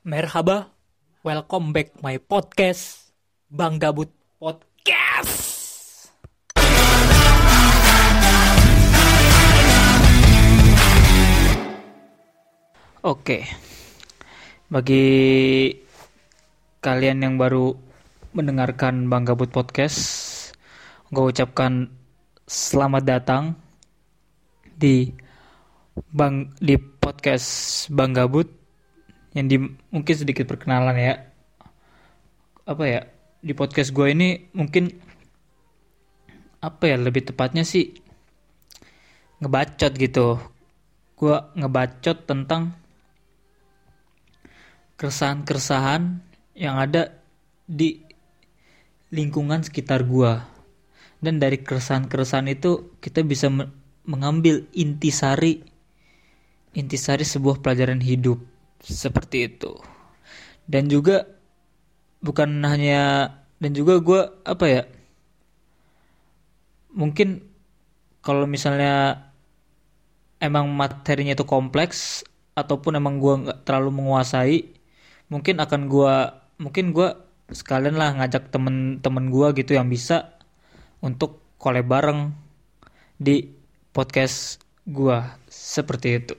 Merhaba, welcome back my podcast Bang Gabut Podcast. Oke, bagi kalian yang baru mendengarkan Bang Gabut Podcast, gue ucapkan selamat datang di Bang di podcast Bang Gabut yang di mungkin sedikit perkenalan ya. Apa ya di podcast gue ini mungkin apa ya lebih tepatnya sih ngebacot gitu. Gue ngebacot tentang keresahan-keresahan yang ada di lingkungan sekitar gue dan dari keresahan-keresahan itu kita bisa mengambil intisari intisari sebuah pelajaran hidup seperti itu. Dan juga bukan hanya dan juga gue apa ya mungkin kalau misalnya emang materinya itu kompleks ataupun emang gue nggak terlalu menguasai mungkin akan gue mungkin gue sekalian lah ngajak temen-temen gue gitu yang bisa untuk collab bareng di podcast gue seperti itu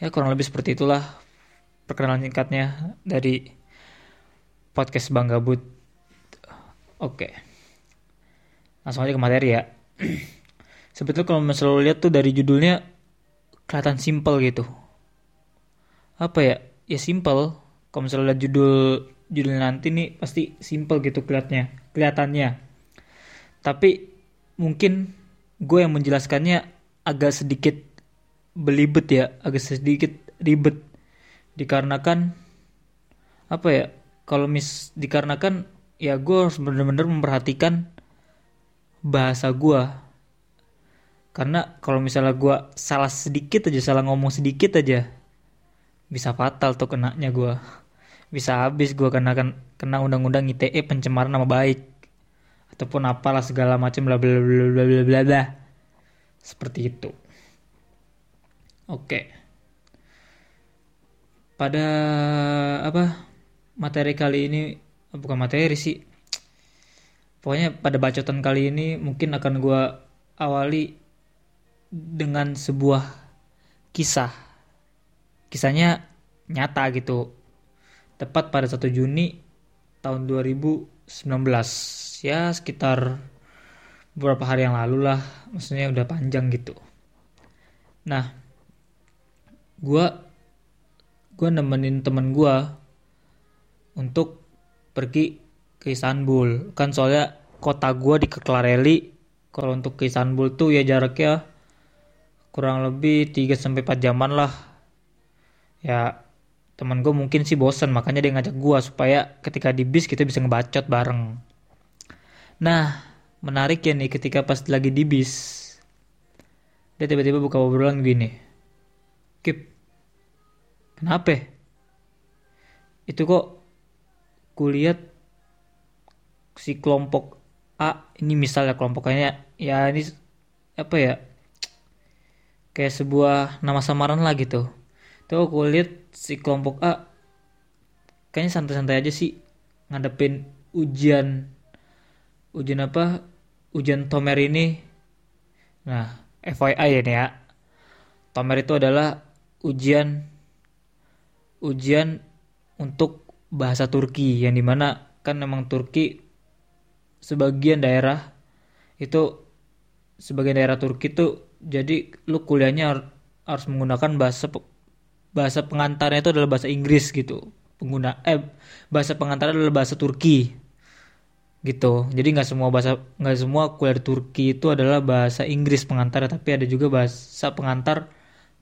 ya kurang lebih seperti itulah perkenalan singkatnya dari podcast Bang Gabut oke. Langsung aja ke materi ya. Sebetulnya kalau misalnya lihat tuh dari judulnya kelihatan simple gitu. Apa ya? Ya simple kalau misalnya lihat judul judul nanti nih pasti simple gitu kelihatannya kelihatannya. Tapi mungkin gue yang menjelaskannya agak sedikit belibet ya agak sedikit ribet. Dikarenakan apa ya kalau mis dikarenakan ya gue harus bener-bener memperhatikan bahasa gue karena kalau misalnya gue salah sedikit aja salah ngomong sedikit aja bisa fatal tuh kenanya gue bisa habis gue kena kan kena undang-undang ITE pencemaran nama baik ataupun apalah segala macam bla bla bla bla bla bla bla. Seperti itu Oke. Pada apa materi kali ini bukan materi sih. Pokoknya pada bacotan kali ini mungkin akan gue awali dengan sebuah kisah. Kisahnya nyata gitu. Tepat pada 1 Juni tahun 2019. Ya sekitar beberapa hari yang lalu lah. Maksudnya udah panjang gitu. Nah, gue gue nemenin temen gue untuk pergi ke Istanbul. Kan soalnya kota gue di Keklareli kalau untuk ke Istanbul tuh ya jaraknya kurang lebih 3 sampai 4 jaman lah. Ya temen gue mungkin sih bosen makanya dia ngajak gue supaya ketika di bis kita bisa ngebacot bareng. Nah menarik ya nih ketika pas lagi di bis dia tiba-tiba buka obrolan gini. Kip, kenapa? Itu kok kulihat si kelompok A ini misalnya kelompoknya ya ini apa ya kayak sebuah nama samaran lah gitu. Tuh aku lihat si kelompok A kayaknya santai-santai aja sih ngadepin ujian ujian apa ujian tomer ini. Nah, FYI ya nih ya. Tomer itu adalah ujian ujian untuk bahasa Turki yang di mana kan memang Turki sebagian daerah itu sebagian daerah Turki tuh jadi lu kuliahnya harus menggunakan bahasa bahasa pengantarnya itu adalah bahasa Inggris gitu. Pengguna eh bahasa pengantarnya adalah bahasa Turki gitu. Jadi nggak semua bahasa nggak semua kuliah di Turki itu adalah bahasa Inggris pengantar tapi ada juga bahasa pengantar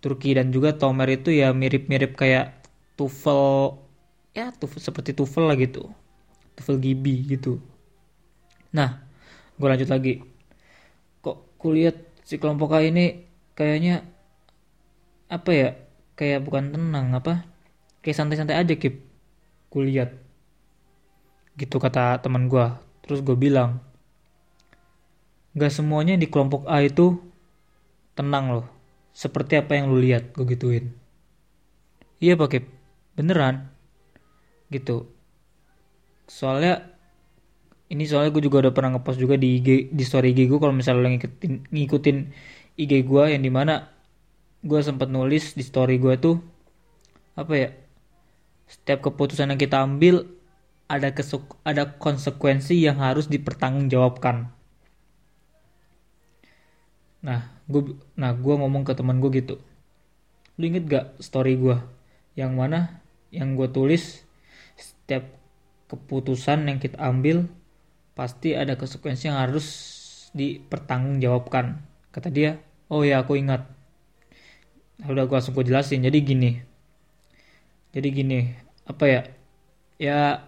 Turki. Dan juga Tomer itu ya mirip-mirip kayak TOEFL ya TOEFL seperti TOEFL lah gitu. TOEFL Gibi gitu. Nah gue lanjut lagi. Kok kulihat si kelompok A ini kayaknya apa ya kayak bukan tenang apa? Kayak santai-santai aja kip. Kulihat. Gitu kata teman gue terus gue bilang gak semuanya di kelompok A itu tenang loh. Seperti apa yang lu lihat gue gituin. Iya pak Kip beneran. Gitu. Soalnya ini soalnya gue juga udah pernah ngepost juga di IG, di story IG gue kalau misalnya lo ngikutin ngikutin IG gue yang di mana gue sempat nulis di story gue tuh apa ya setiap keputusan yang kita ambil ada kesuk ada konsekuensi yang harus dipertanggungjawabkan. Nah gue nah gue ngomong ke teman gue gitu. Lu inget gak story gue yang mana yang gue tulis setiap keputusan yang kita ambil pasti ada konsekuensi yang harus dipertanggungjawabkan. Kata dia oh ya aku ingat. Nah, udah gue langsung gue jelasin. Jadi gini jadi gini apa ya? Ya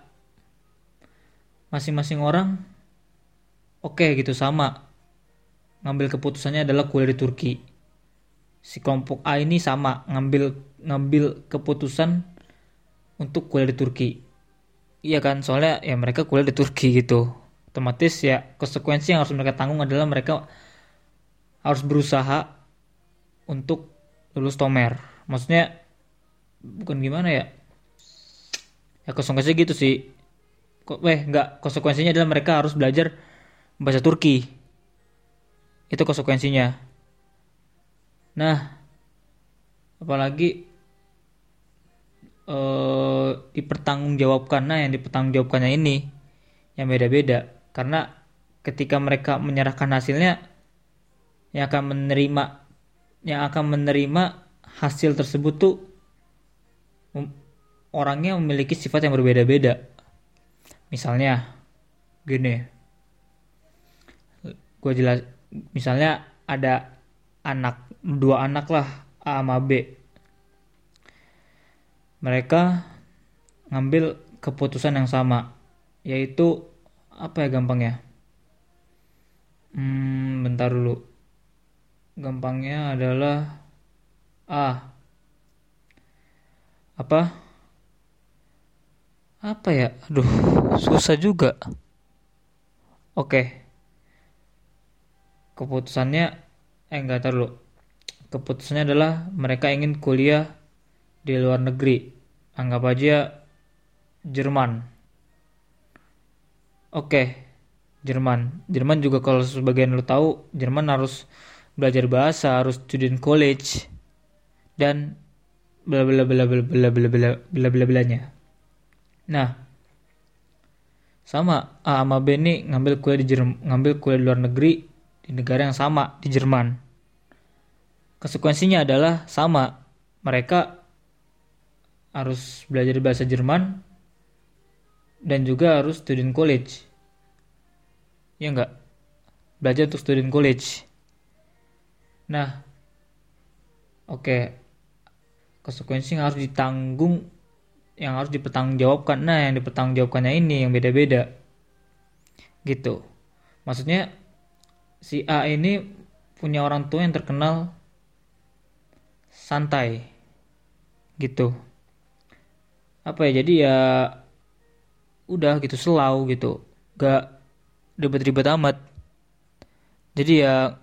masing-masing orang oke okay, gitu sama. Ngambil keputusannya adalah kuliah di Turki. Si kelompok A ini sama ngambil ngambil keputusan untuk kuliah di Turki. Iya kan? Soalnya ya mereka kuliah di Turki gitu. Otomatis ya konsekuensi yang harus mereka tanggung adalah mereka harus berusaha untuk lulus tomer. Maksudnya bukan gimana ya? Ya konsekuensi gitu sih. Kok eh nggak. Konsekuensinya adalah mereka harus belajar bahasa Turki. Itu konsekuensinya. Nah apalagi eh, dipertanggungjawabkan nah yang dipertanggungjawabkannya ini yang beda-beda. Karena ketika mereka menyerahkan hasilnya yang akan menerima yang akan menerima hasil tersebut tuh orangnya memiliki sifat yang berbeda-beda. Misalnya gini. Gue jelas misalnya ada anak dua anak lah A sama B mereka ngambil keputusan yang sama yaitu apa ya gampangnya? Hmm bentar dulu. Gampangnya adalah A. Apa? Apa ya? Aduh susah juga. Oke. Keputusannya eh enggak tahu keputusannya adalah mereka ingin kuliah di luar negeri anggap aja Jerman Oke, Jerman. Jerman juga kalau sebagian lo tahu, Jerman harus belajar bahasa, harus student college dan bla bla bla bla bla bla bla bla bla nya. Nah, sama A sama B ini ngambil kuliah di Jerman, ngambil kuliah di luar negeri di negara yang sama di Jerman. Konsekuensinya adalah sama, mereka harus belajar bahasa Jerman dan juga harus student college. Ya enggak belajar untuk student college. Nah oke. Okay. konsekuensi yang harus ditanggung yang harus dipertanggungjawabkan. Nah yang dipertanggungjawabkannya ini yang beda-beda. Gitu. Maksudnya si A ini punya orang tua yang terkenal santai. Gitu apa ya jadi ya udah gitu selau gitu. Gak ribet-ribet amat. Jadi ya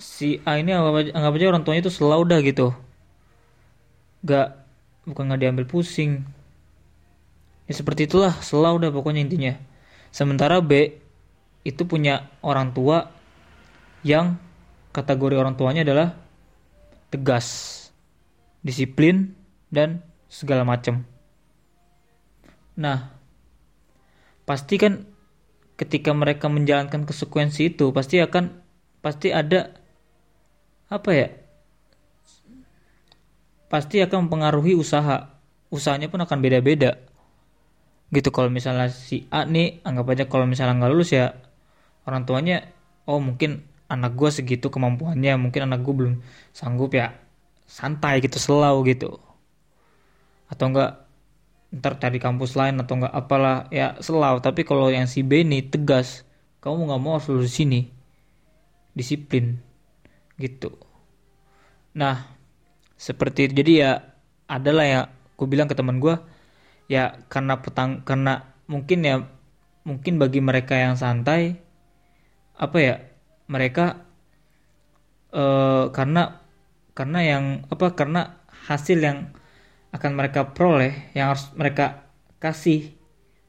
si A ini anggap aja, anggap aja orang tuanya itu selau dah gitu. Gak bukan nggak diambil pusing. Ya seperti itulah selau dah pokoknya intinya. Sementara B itu punya orang tua yang kategori orang tuanya adalah tegas disiplin dan segala macam nah pasti kan ketika mereka menjalankan konsekuensi itu pasti akan pasti ada apa ya pasti akan mempengaruhi usaha. Usahanya pun akan beda-beda. Gitu kalau misalnya si A nih anggap aja kalau misalnya nggak lulus ya orang tuanya oh mungkin anak gue segitu kemampuannya mungkin anak gue belum sanggup ya santai gitu selau gitu. Atau enggak ntar cari kampus lain atau enggak apalah ya selau tapi kalau yang si B tegas kamu nggak mau harus lulus sini. Disiplin. Gitu. Nah seperti itu jadi ya adalah ya aku bilang ke teman gue ya karena petang karena mungkin ya mungkin bagi mereka yang santai apa ya mereka eh, karena karena yang apa karena hasil yang akan mereka peroleh yang harus mereka kasih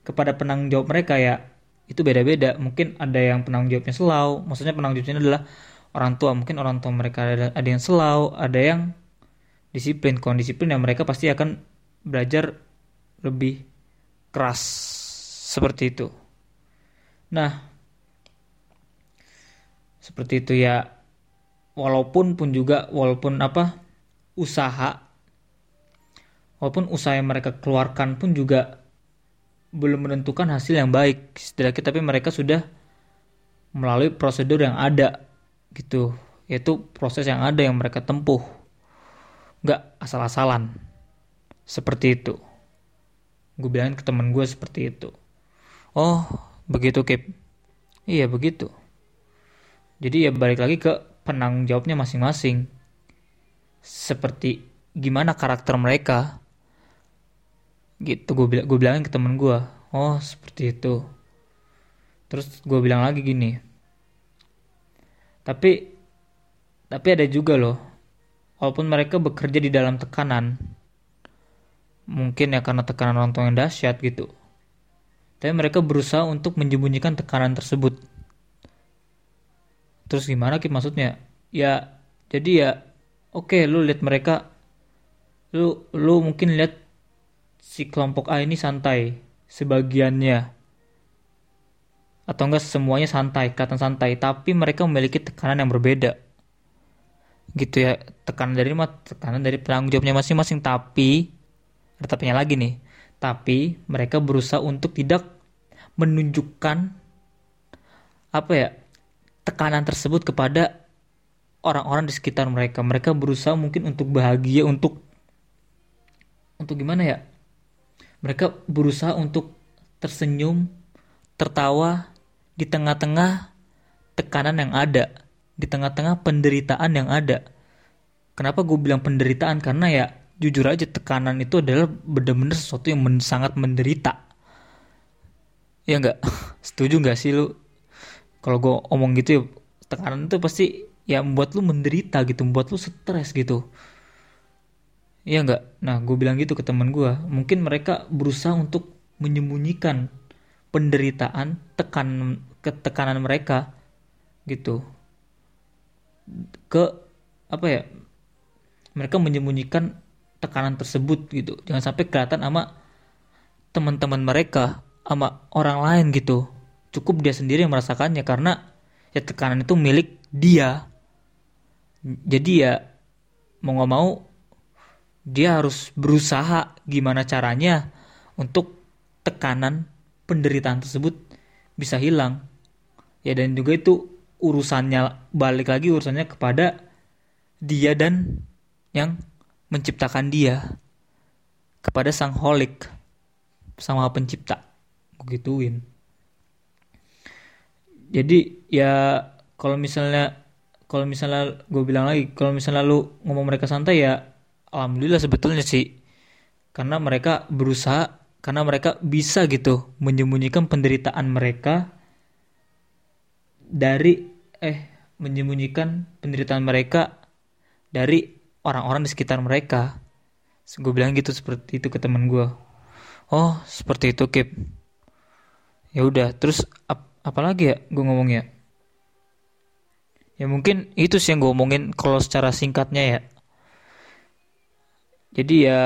kepada penanggung jawab mereka ya itu beda-beda. Mungkin ada yang penanggung jawabnya selau maksudnya penanggung jawabnya adalah orang tua. Mungkin orang tua mereka ada, ada yang selau ada yang disiplin. Kalau disiplin ya mereka pasti akan belajar lebih keras seperti itu. Nah seperti itu ya. Walaupun pun juga walaupun apa usaha walaupun usaha yang mereka keluarkan pun juga belum menentukan hasil yang baik setidaknya tapi mereka sudah melalui prosedur yang ada gitu. Yaitu proses yang ada yang mereka tempuh. Nggak asal-asalan. Seperti itu. Gue bilangin ke temen gue seperti itu. Oh begitu Kip? Iya begitu. Jadi ya balik lagi ke penanggung jawabnya masing-masing. Seperti gimana karakter mereka gitu. Gue bilang gue bilangin ke temen gue oh seperti itu. Terus gue bilang lagi gini tapi tapi ada juga loh walaupun mereka bekerja di dalam tekanan mungkin ya karena tekanan orang tua yang dahsyat gitu tapi mereka berusaha untuk menyembunyikan tekanan tersebut. Terus gimana Kip maksudnya? Ya jadi ya oke okay, lu lihat mereka lu lu mungkin lihat si kelompok A ini santai sebagiannya. Atau enggak semuanya santai kelihatan santai. Tapi mereka memiliki tekanan yang berbeda. Gitu ya tekanan dari tekanan dari penanggung jawabnya masing-masing. Tapi ada tapinya lagi nih. Tapi mereka berusaha untuk tidak menunjukkan apa ya tekanan tersebut kepada orang-orang di sekitar mereka. Mereka berusaha mungkin untuk bahagia untuk untuk gimana ya mereka berusaha untuk tersenyum, tertawa di tengah-tengah tekanan yang ada, di tengah-tengah penderitaan yang ada. Kenapa gue bilang penderitaan? Karena ya jujur aja tekanan itu adalah benar-benar sesuatu yang men sangat menderita. Ya enggak? Setuju nggak sih lu? Kalau gue omong gitu ya, tekanan itu pasti ya membuat lu menderita gitu, membuat lu stres gitu. Iya nggak? Nah, gue bilang gitu ke teman gue. Mungkin mereka berusaha untuk menyembunyikan penderitaan, tekan ketekanan mereka gitu. Ke apa ya? Mereka menyembunyikan tekanan tersebut gitu. Jangan sampai kelihatan sama teman-teman mereka, sama orang lain gitu. Cukup dia sendiri yang merasakannya karena ya tekanan itu milik dia. Jadi ya mau nggak mau dia harus berusaha gimana caranya untuk tekanan penderitaan tersebut bisa hilang. Ya dan juga itu urusannya balik lagi urusannya kepada dia dan yang menciptakan dia kepada sang holik sama pencipta gituin jadi ya kalau misalnya kalau misalnya gue bilang lagi kalau misalnya lu ngomong mereka santai ya alhamdulillah sebetulnya sih. Karena mereka berusaha karena mereka bisa gitu menyembunyikan penderitaan mereka dari eh menyembunyikan penderitaan mereka dari orang-orang di sekitar mereka. Gue bilang gitu seperti itu ke teman gue oh seperti itu Kip. Ya udah terus ap apalagi ya gue ngomongnya? Ya mungkin itu sih yang gue omongin kalau secara singkatnya ya jadi ya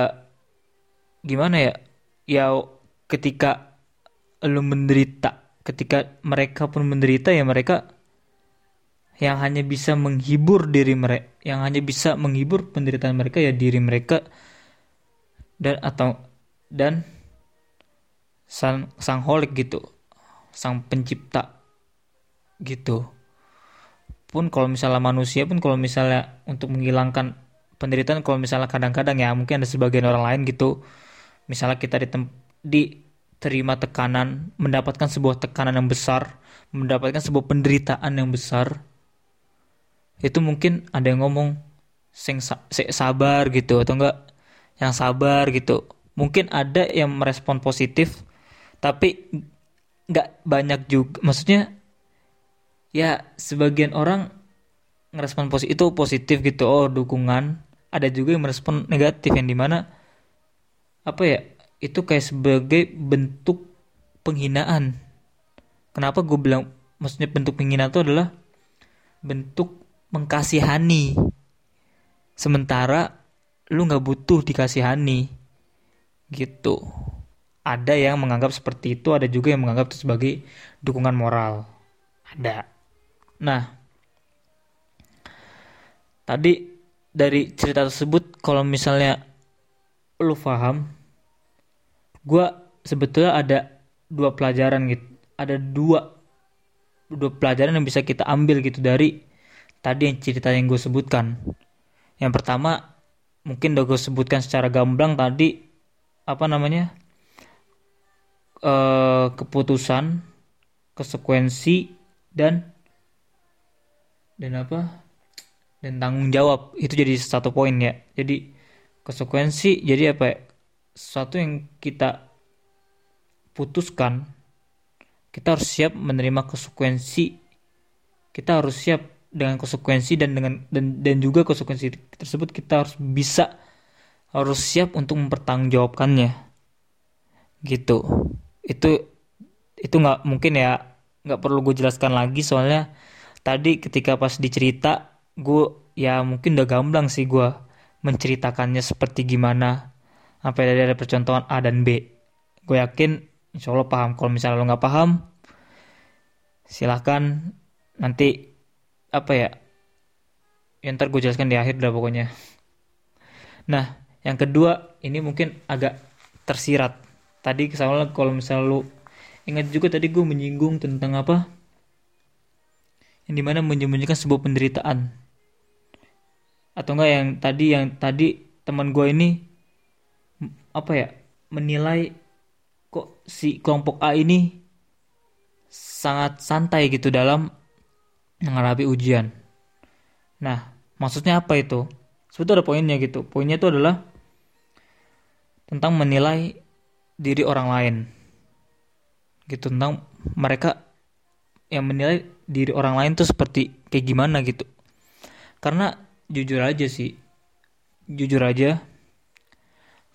gimana ya? Ya ketika lu menderita ketika mereka pun menderita ya mereka yang hanya bisa menghibur diri mereka yang hanya bisa menghibur penderitaan mereka ya diri mereka dan atau dan sang sang holik gitu sang pencipta gitu. Pun kalau misalnya manusia pun kalau misalnya untuk menghilangkan penderitaan kalau misalnya kadang-kadang ya mungkin ada sebagian orang lain gitu. Misalnya kita diterima tekanan mendapatkan sebuah tekanan yang besar mendapatkan sebuah penderitaan yang besar itu mungkin ada yang ngomong sing sabar gitu atau enggak yang sabar gitu. Mungkin ada yang merespon positif tapi nggak banyak juga maksudnya ya sebagian orang ngerespon positif itu positif gitu oh dukungan ada juga yang merespon negatif yang di mana apa ya itu kayak sebagai bentuk penghinaan. Kenapa gue bilang maksudnya bentuk penghinaan itu adalah bentuk mengkasihani. Sementara lu nggak butuh dikasihani. Gitu. Ada yang menganggap seperti itu ada juga yang menganggap itu sebagai dukungan moral. Ada. Nah tadi dari cerita tersebut kalau misalnya lu paham gue sebetulnya ada dua pelajaran gitu. Ada dua dua pelajaran yang bisa kita ambil gitu dari tadi yang cerita yang gue sebutkan. Yang pertama mungkin udah gue sebutkan secara gamblang tadi apa namanya eh, keputusan konsekuensi dan dan apa dan tanggung jawab. Itu jadi satu poin ya. Jadi konsekuensi jadi apa ya? Sesuatu yang kita putuskan kita harus siap menerima konsekuensi. Kita harus siap dengan konsekuensi dan dengan dan dan juga konsekuensi tersebut. Kita harus bisa harus siap untuk mempertanggungjawabkannya. Gitu. Itu itu nggak mungkin ya. Nggak perlu gue jelaskan lagi soalnya tadi ketika pas dicerita gue ya mungkin udah gamblang sih gue menceritakannya seperti gimana. Sampai dari ada percontohan A dan B. Gue yakin insya Allah paham. Kalau misalnya lo nggak paham silahkan. Nanti apa ya yang ntar gue jelaskan di akhir dah pokoknya. Nah yang kedua ini mungkin agak tersirat. Tadi soalnya kalau misalnya lo ingat juga tadi gue menyinggung tentang apa? Yang di mana menyembunyikan sebuah penderitaan atau enggak yang tadi yang tadi teman gue ini apa ya menilai kok si kelompok A ini sangat santai gitu dalam menghadapi ujian. Nah, maksudnya apa itu? Sebetulnya ada poinnya gitu. Poinnya itu adalah tentang menilai diri orang lain. Gitu tentang mereka yang menilai diri orang lain tuh seperti kayak gimana gitu. Karena jujur aja sih, jujur aja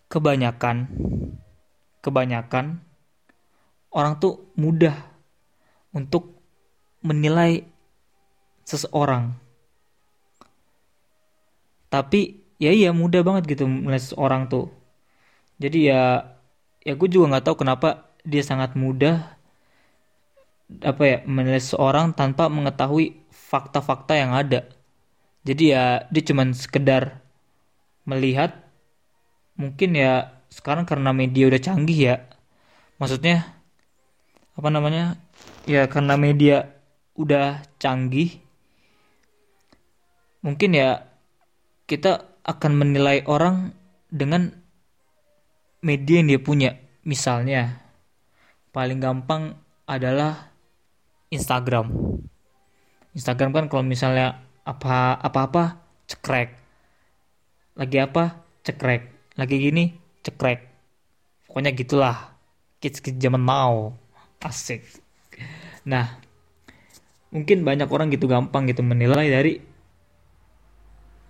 kebanyakan kebanyakan orang tuh mudah untuk menilai seseorang. Tapi ya iya mudah banget gitu menilai seseorang tuh. Jadi ya ya gue juga nggak tahu kenapa dia sangat mudah apa ya menilai seseorang tanpa mengetahui fakta-fakta yang ada. Jadi ya dia cuman sekedar melihat mungkin ya sekarang karena media udah canggih ya. Maksudnya apa namanya? Ya karena media udah canggih mungkin ya kita akan menilai orang dengan media yang dia punya. Misalnya paling gampang adalah Instagram. Instagram kan kalau misalnya apa apa apa cekrek. Lagi apa? Cekrek. Lagi gini? Cekrek. Pokoknya gitulah. Kids kids zaman now. Asik. Nah mungkin banyak orang gitu gampang gitu menilai dari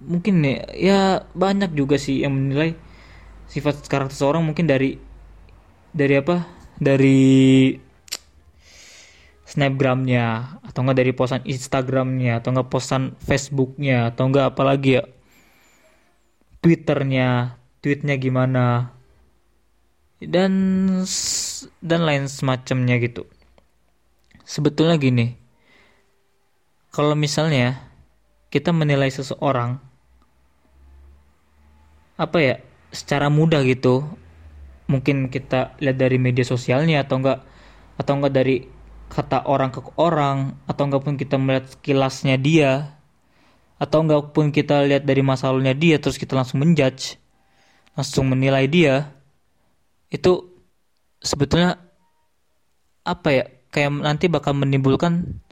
mungkin ya, ya banyak juga sih yang menilai sifat karakter seorang mungkin dari dari apa? Dari snapgramnya atau enggak dari posan instagramnya atau enggak posan facebooknya atau enggak apalagi ya twitternya tweetnya gimana dan dan lain semacamnya gitu. Sebetulnya gini kalau misalnya kita menilai seseorang apa ya secara mudah gitu mungkin kita lihat dari media sosialnya atau enggak atau enggak dari kata orang ke orang atau enggak pun kita melihat kilasnya dia atau enggak pun kita lihat dari masa lalunya dia terus kita langsung menjudge langsung menilai dia itu sebetulnya apa ya kayak nanti bakal menimbulkan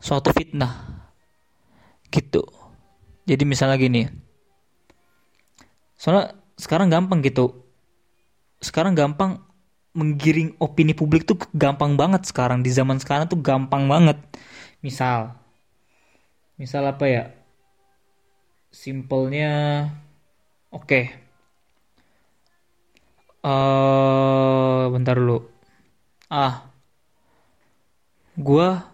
suatu fitnah gitu. Jadi misalnya gini soalnya sekarang gampang gitu. Sekarang gampang menggiring opini publik tuh gampang banget sekarang. Di zaman sekarang tuh gampang banget. Misal misal apa ya? Simpelnya oke. Okay eh bentar dulu. Ah gua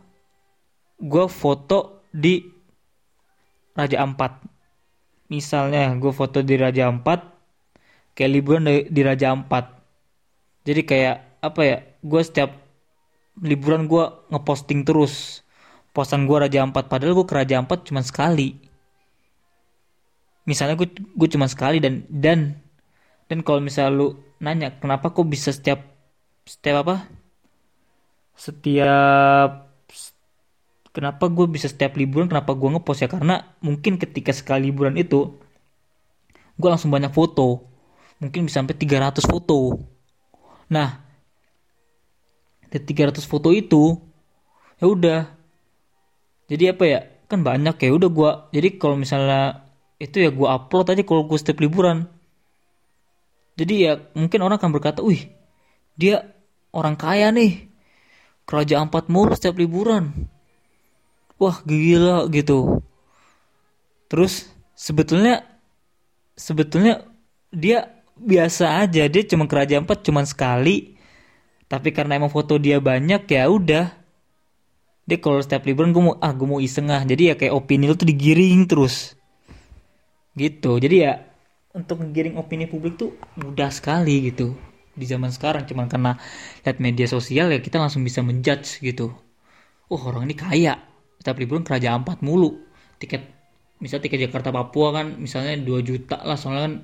gua foto di Raja Ampat. Misalnya gua foto di Raja Ampat kayak liburan di, di Raja Ampat jadi kayak apa ya gua setiap liburan gua ngeposting terus. Posan gua Raja Ampat padahal gua ke Raja Ampat cuma sekali. Misalnya gue gue cuma sekali dan dan dan kalau misalnya lu nanya kenapa kok bisa setiap setiap apa? Setiap kenapa gue bisa setiap liburan kenapa gue ngepost ya? Karena mungkin ketika sekali liburan itu gue langsung banyak foto. Mungkin bisa sampai 300 foto nah dari 300 foto itu ya udah. Jadi apa ya? Kan banyak ya udah gue jadi kalau misalnya itu ya gue upload aja kalau gue setiap liburan. Jadi ya mungkin orang akan berkata wih dia orang kaya nih. Kerajaan empat mulu setiap liburan. Wah gila gitu. Terus sebetulnya sebetulnya dia biasa aja. Dia cuma kerajaan empat cuma sekali. Tapi karena emang foto dia banyak ya udah. Dia kalau setiap liburan gue mau ah gue mau iseng ah. Jadi ya kayak opini lu tuh digiring terus. Gitu. Jadi ya untuk menggiring opini publik tuh mudah sekali gitu. Di zaman sekarang cuman karena lihat media sosial ya kita langsung bisa menjudge gitu. Oh orang ini kaya. Setiap liburan kerajaan empat mulu. Tiket misal tiket Jakarta Papua kan misalnya 2 juta lah soalnya kan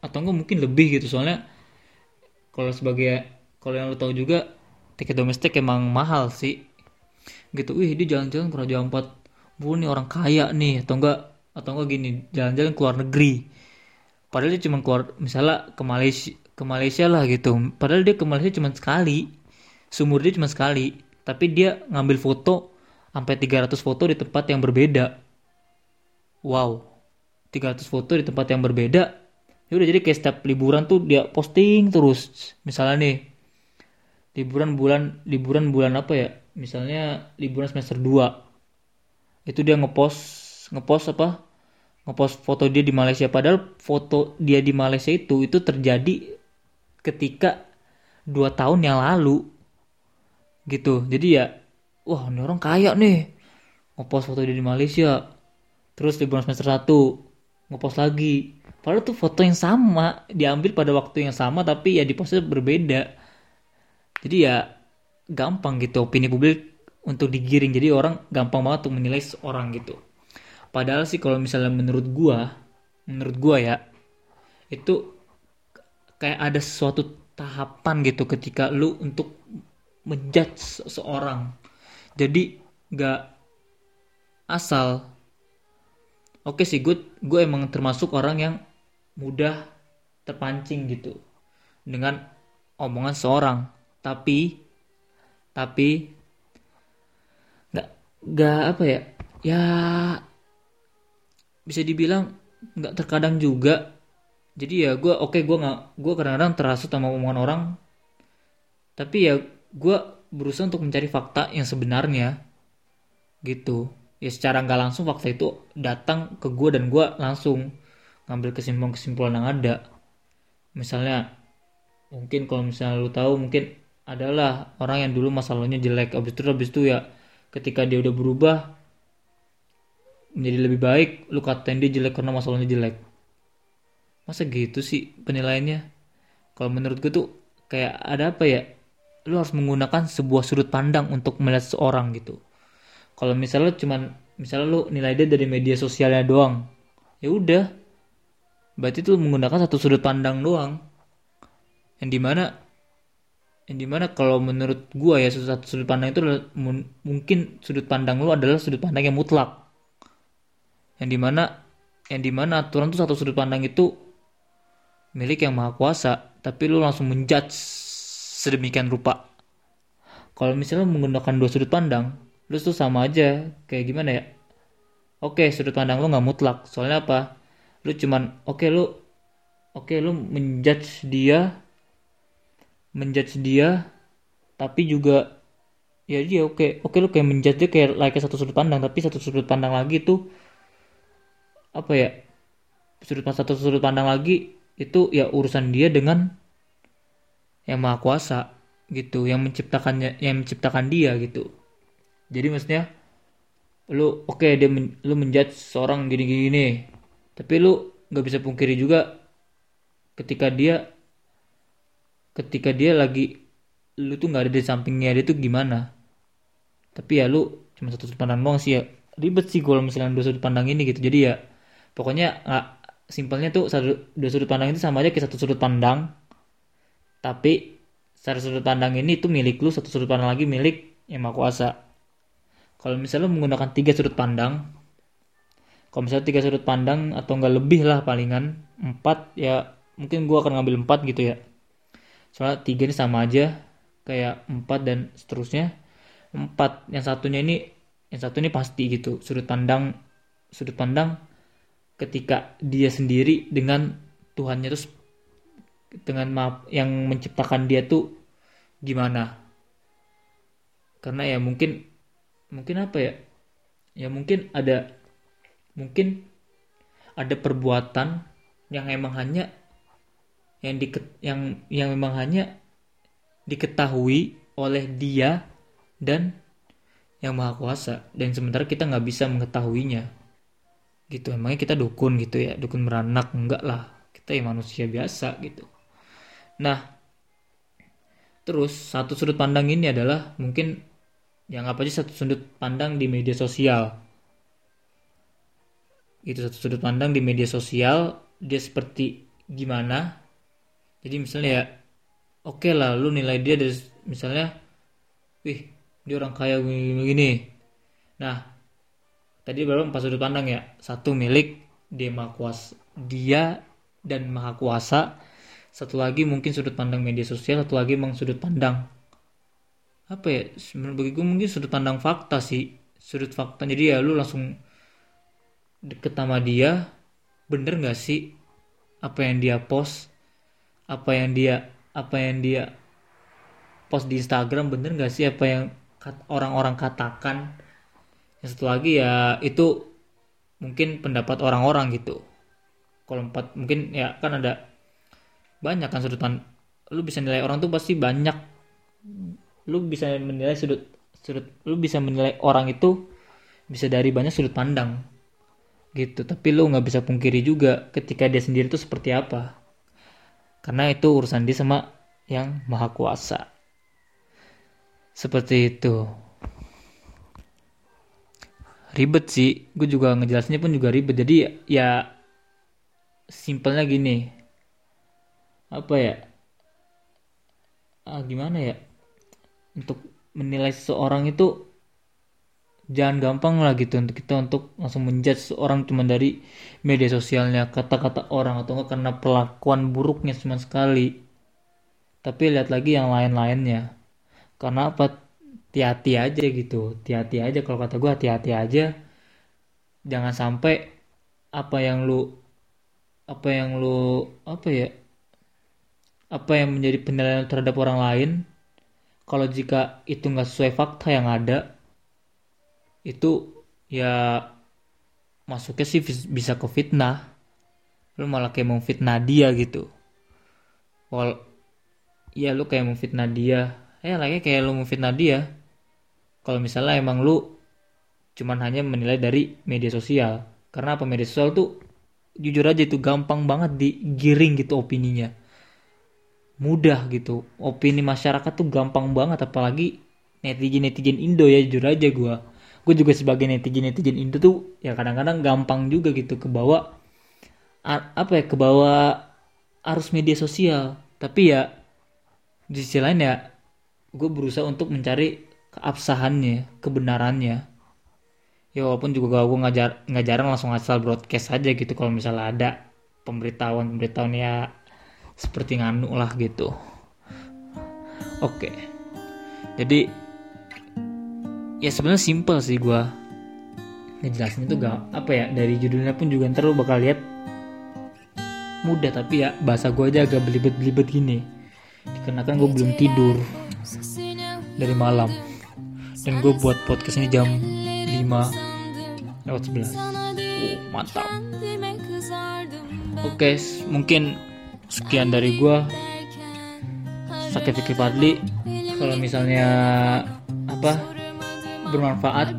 atau enggak mungkin lebih gitu. Soalnya kalau sebagai kalau yang lo tahu juga tiket domestik emang mahal sih. Gitu wih dia jalan-jalan kerajaan empat mulu nih orang kaya nih atau enggak atau enggak gini jalan-jalan ke luar negeri. Padahal dia cuma keluar misalnya ke Malaysia ke Malaysia lah gitu. Padahal dia ke Malaysia cuma sekali. Sumur dia cuma sekali. Tapi dia ngambil foto sampai 300 foto di tempat yang berbeda wow 300 foto di tempat yang berbeda. Ya udah jadi kayak setiap liburan tuh dia posting terus. Misalnya nih liburan bulan liburan bulan apa ya? Misalnya liburan semester 2 itu dia ngepost ngepost apa? Ngepost foto dia di Malaysia. Padahal foto dia di Malaysia itu itu terjadi ketika dua tahun yang lalu. Gitu. Jadi ya wah ini orang kaya nih. Ngepost foto dia di Malaysia terus liburan semester 1 ngepost lagi padahal tuh foto yang sama diambil pada waktu yang sama tapi ya di postnya berbeda jadi ya gampang gitu opini publik untuk digiring jadi orang gampang banget untuk menilai seorang gitu Padahal sih kalau misalnya menurut gua, menurut gua ya, itu kayak ada suatu tahapan gitu ketika lu untuk menjudge seseorang. Jadi gak asal. Oke sih gue gue emang termasuk orang yang mudah terpancing gitu dengan omongan seorang. Tapi tapi nggak nggak apa ya ya bisa dibilang nggak terkadang juga. Jadi ya gue oke okay, gue nggak gue kadang-kadang terasa sama omongan orang. Tapi ya gue berusaha untuk mencari fakta yang sebenarnya gitu ya secara nggak langsung fakta itu datang ke gue dan gue langsung ngambil kesimpulan-kesimpulan yang ada. Misalnya mungkin kalau misalnya lu tahu mungkin adalah orang yang dulu masalahnya jelek. Abis itu abis itu ya ketika dia udah berubah menjadi lebih baik lu katain dia jelek karena masalahnya jelek. Masa gitu sih penilaiannya? Kalau menurut gue tuh kayak ada apa ya? Lu harus menggunakan sebuah sudut pandang untuk melihat seorang gitu kalau misalnya cuman misalnya lu nilai dia dari media sosialnya doang ya udah. Berarti tuh menggunakan satu sudut pandang doang. Yang di mana yang di mana kalau menurut gua ya satu sudut pandang itu mungkin sudut pandang lu adalah sudut pandang yang mutlak. Yang di mana yang di mana aturan tuh satu sudut pandang itu milik yang maha kuasa tapi lu langsung menjudge sedemikian rupa. Kalau misalnya menggunakan dua sudut pandang lu tuh sama aja kayak gimana ya? Oke sudut pandang lu nggak mutlak. Soalnya apa? Lu cuman oke lu oke lu menjudge dia menjudge dia tapi juga ya dia oke oke lu kayak menjudge dia kayak like satu sudut pandang tapi satu sudut pandang lagi tuh apa ya? Sudut satu sudut pandang lagi itu ya urusan dia dengan yang maha kuasa gitu yang menciptakannya yang menciptakan dia gitu jadi maksudnya lu oke okay, dia men, lu menjudge seorang gini gini, tapi lu nggak bisa pungkiri juga ketika dia ketika dia lagi lu tuh nggak ada di sampingnya dia tuh gimana? Tapi ya lu cuma satu sudut pandang doang sih ya. Ribet sih kalau misalnya dua sudut pandang ini gitu. Jadi ya pokoknya nggak simpelnya tuh satu dua sudut pandang itu sama aja kayak satu sudut pandang. Tapi satu sudut pandang ini tuh milik lu satu sudut pandang lagi milik yang maha kuasa kalau misalnya lu menggunakan tiga sudut pandang kalau misalnya tiga sudut pandang atau enggak lebih lah palingan empat ya mungkin gua akan ngambil empat gitu ya. Soalnya tiga ini sama aja kayak empat dan seterusnya. Empat yang satunya ini yang satu ini pasti gitu sudut pandang sudut pandang ketika dia sendiri dengan Tuhannya terus dengan maaf yang menciptakan dia tuh gimana. Karena ya mungkin mungkin apa ya? Ya mungkin ada mungkin ada perbuatan yang emang hanya yang di yang yang memang hanya diketahui oleh dia dan yang maha kuasa. Dan sementara kita nggak bisa mengetahuinya. Gitu. Emangnya kita dukun gitu ya? Dukun beranak? Enggak lah. Kita ya manusia biasa gitu. Nah terus satu sudut pandang ini adalah mungkin yang apa aja satu sudut pandang di media sosial. Itu satu sudut pandang di media sosial dia seperti gimana. Jadi misalnya ya oke okay lah lu nilai dia dari misalnya wih dia orang kaya begini nah tadi berapa? Empat sudut pandang ya. Satu milik dia maha kuasa dia dan maha kuasa. Satu lagi mungkin sudut pandang media sosial satu lagi memang sudut pandang apa ya? Sebenarnya bagi gue mungkin sudut pandang fakta sih. Sudut fakta. Jadi ya lu langsung deket sama dia bener nggak sih apa yang dia post? Apa yang dia apa yang dia post di Instagram bener nggak sih apa yang orang-orang katakan? Yang satu lagi ya itu mungkin pendapat orang-orang gitu. Kalau empat mungkin ya kan ada banyak kan sudut pandang lu bisa nilai orang tuh pasti banyak lu bisa menilai sudut sudut lu bisa menilai orang itu bisa dari banyak sudut pandang gitu. Tapi lu nggak bisa pungkiri juga ketika dia sendiri tuh seperti apa. Karena itu urusan dia sama yang maha kuasa. Seperti itu. Ribet sih. Gue juga ngejelasinnya pun juga ribet. Jadi ya simpelnya gini. Apa ya? Ah, gimana ya untuk menilai seseorang itu jangan gampang lah gitu untuk kita untuk langsung menjudge seorang cuma dari media sosialnya kata-kata orang atau enggak karena perlakuan buruknya cuma sekali. Tapi lihat lagi yang lain-lainnya. Karena apa? Hati-hati aja gitu. Hati-hati aja. Kalau kata gue hati-hati aja. Jangan sampai apa yang lu apa yang lu apa ya? Apa yang menjadi penilaian terhadap orang lain kalau jika itu nggak sesuai fakta yang ada itu ya masuknya sih bisa ke fitnah. Lu malah kayak mau fitnah dia gitu. Wal ya lu kayak mau fitnah dia. Ya lagi kayak lu memfitnah dia. Kalau misalnya emang lu cuman hanya menilai dari media sosial. Karena apa? Media sosial tuh jujur aja itu gampang banget digiring gitu opininya mudah gitu. Opini masyarakat tuh gampang banget apalagi netizen netizen Indo ya jujur aja gue gue juga sebagai netizen netizen Indo tuh ya kadang-kadang gampang juga gitu ke bawah apa ya ke bawah arus media sosial. Tapi ya di sisi lain ya gue berusaha untuk mencari keabsahannya kebenarannya. Ya walaupun juga gue ngajar nggak jarang langsung asal broadcast aja gitu kalau misalnya ada pemberitahuan pemberitahuan ya seperti nganu lah gitu. Oke. Jadi ya sebenarnya simple sih gue ngejelasin itu gak apa ya dari judulnya pun juga ntar lo bakal lihat mudah tapi ya bahasa gue aja agak belibet-belibet gini. Dikarenakan gue belum tidur dari malam. Dan gue buat podcast ini jam 5 lewat 11 oh, mantap. Oke okay, mungkin sekian dari gue Sakit Fikri Fadli. Kalau misalnya apa bermanfaat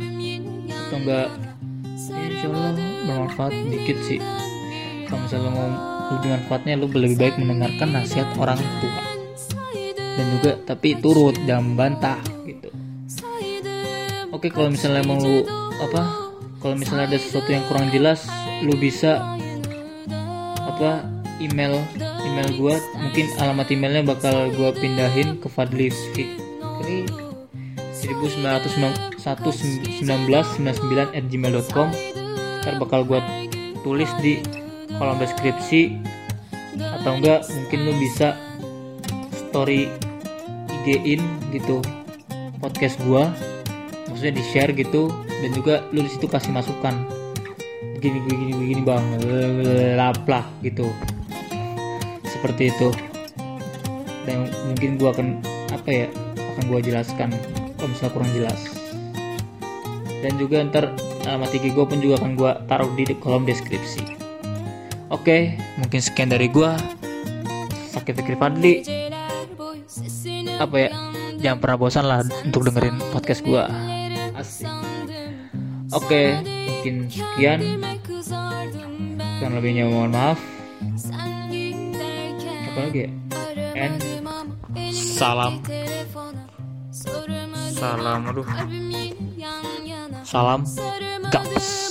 atau enggak ya insya Allah bermanfaat dikit sih. Kalau misalnya mau lebih manfaatnya lu lebih baik mendengarkan nasihat orang tua. Dan juga tapi turut dan bantah gitu. Oke kalau misalnya mau lu apa kalau misalnya ada sesuatu yang kurang jelas lu bisa apa email email gua mungkin alamat emailnya bakal gua pindahin ke Fadli Fikri 1999 at gmail.com ntar bakal gue tulis di kolom deskripsi. Atau enggak mungkin lo bisa story IG-in gitu podcast gue maksudnya di share gitu dan juga lu di situ kasih masukan. Begini begini begini bang laplah gitu seperti itu. Dan mungkin gua akan apa ya akan gua jelaskan kalau misalnya kurang jelas. Dan juga ntar alamat IG gue pun juga akan gue taruh di kolom deskripsi. Oke mungkin sekian dari gue sakit Fikri Fadli. Apa ya jangan pernah bosan lah untuk dengerin podcast gue asik. Oke mungkin sekian. Dan lebihnya mohon maaf apa lagi ya? And salam. Salam aduh. Salam. Gaps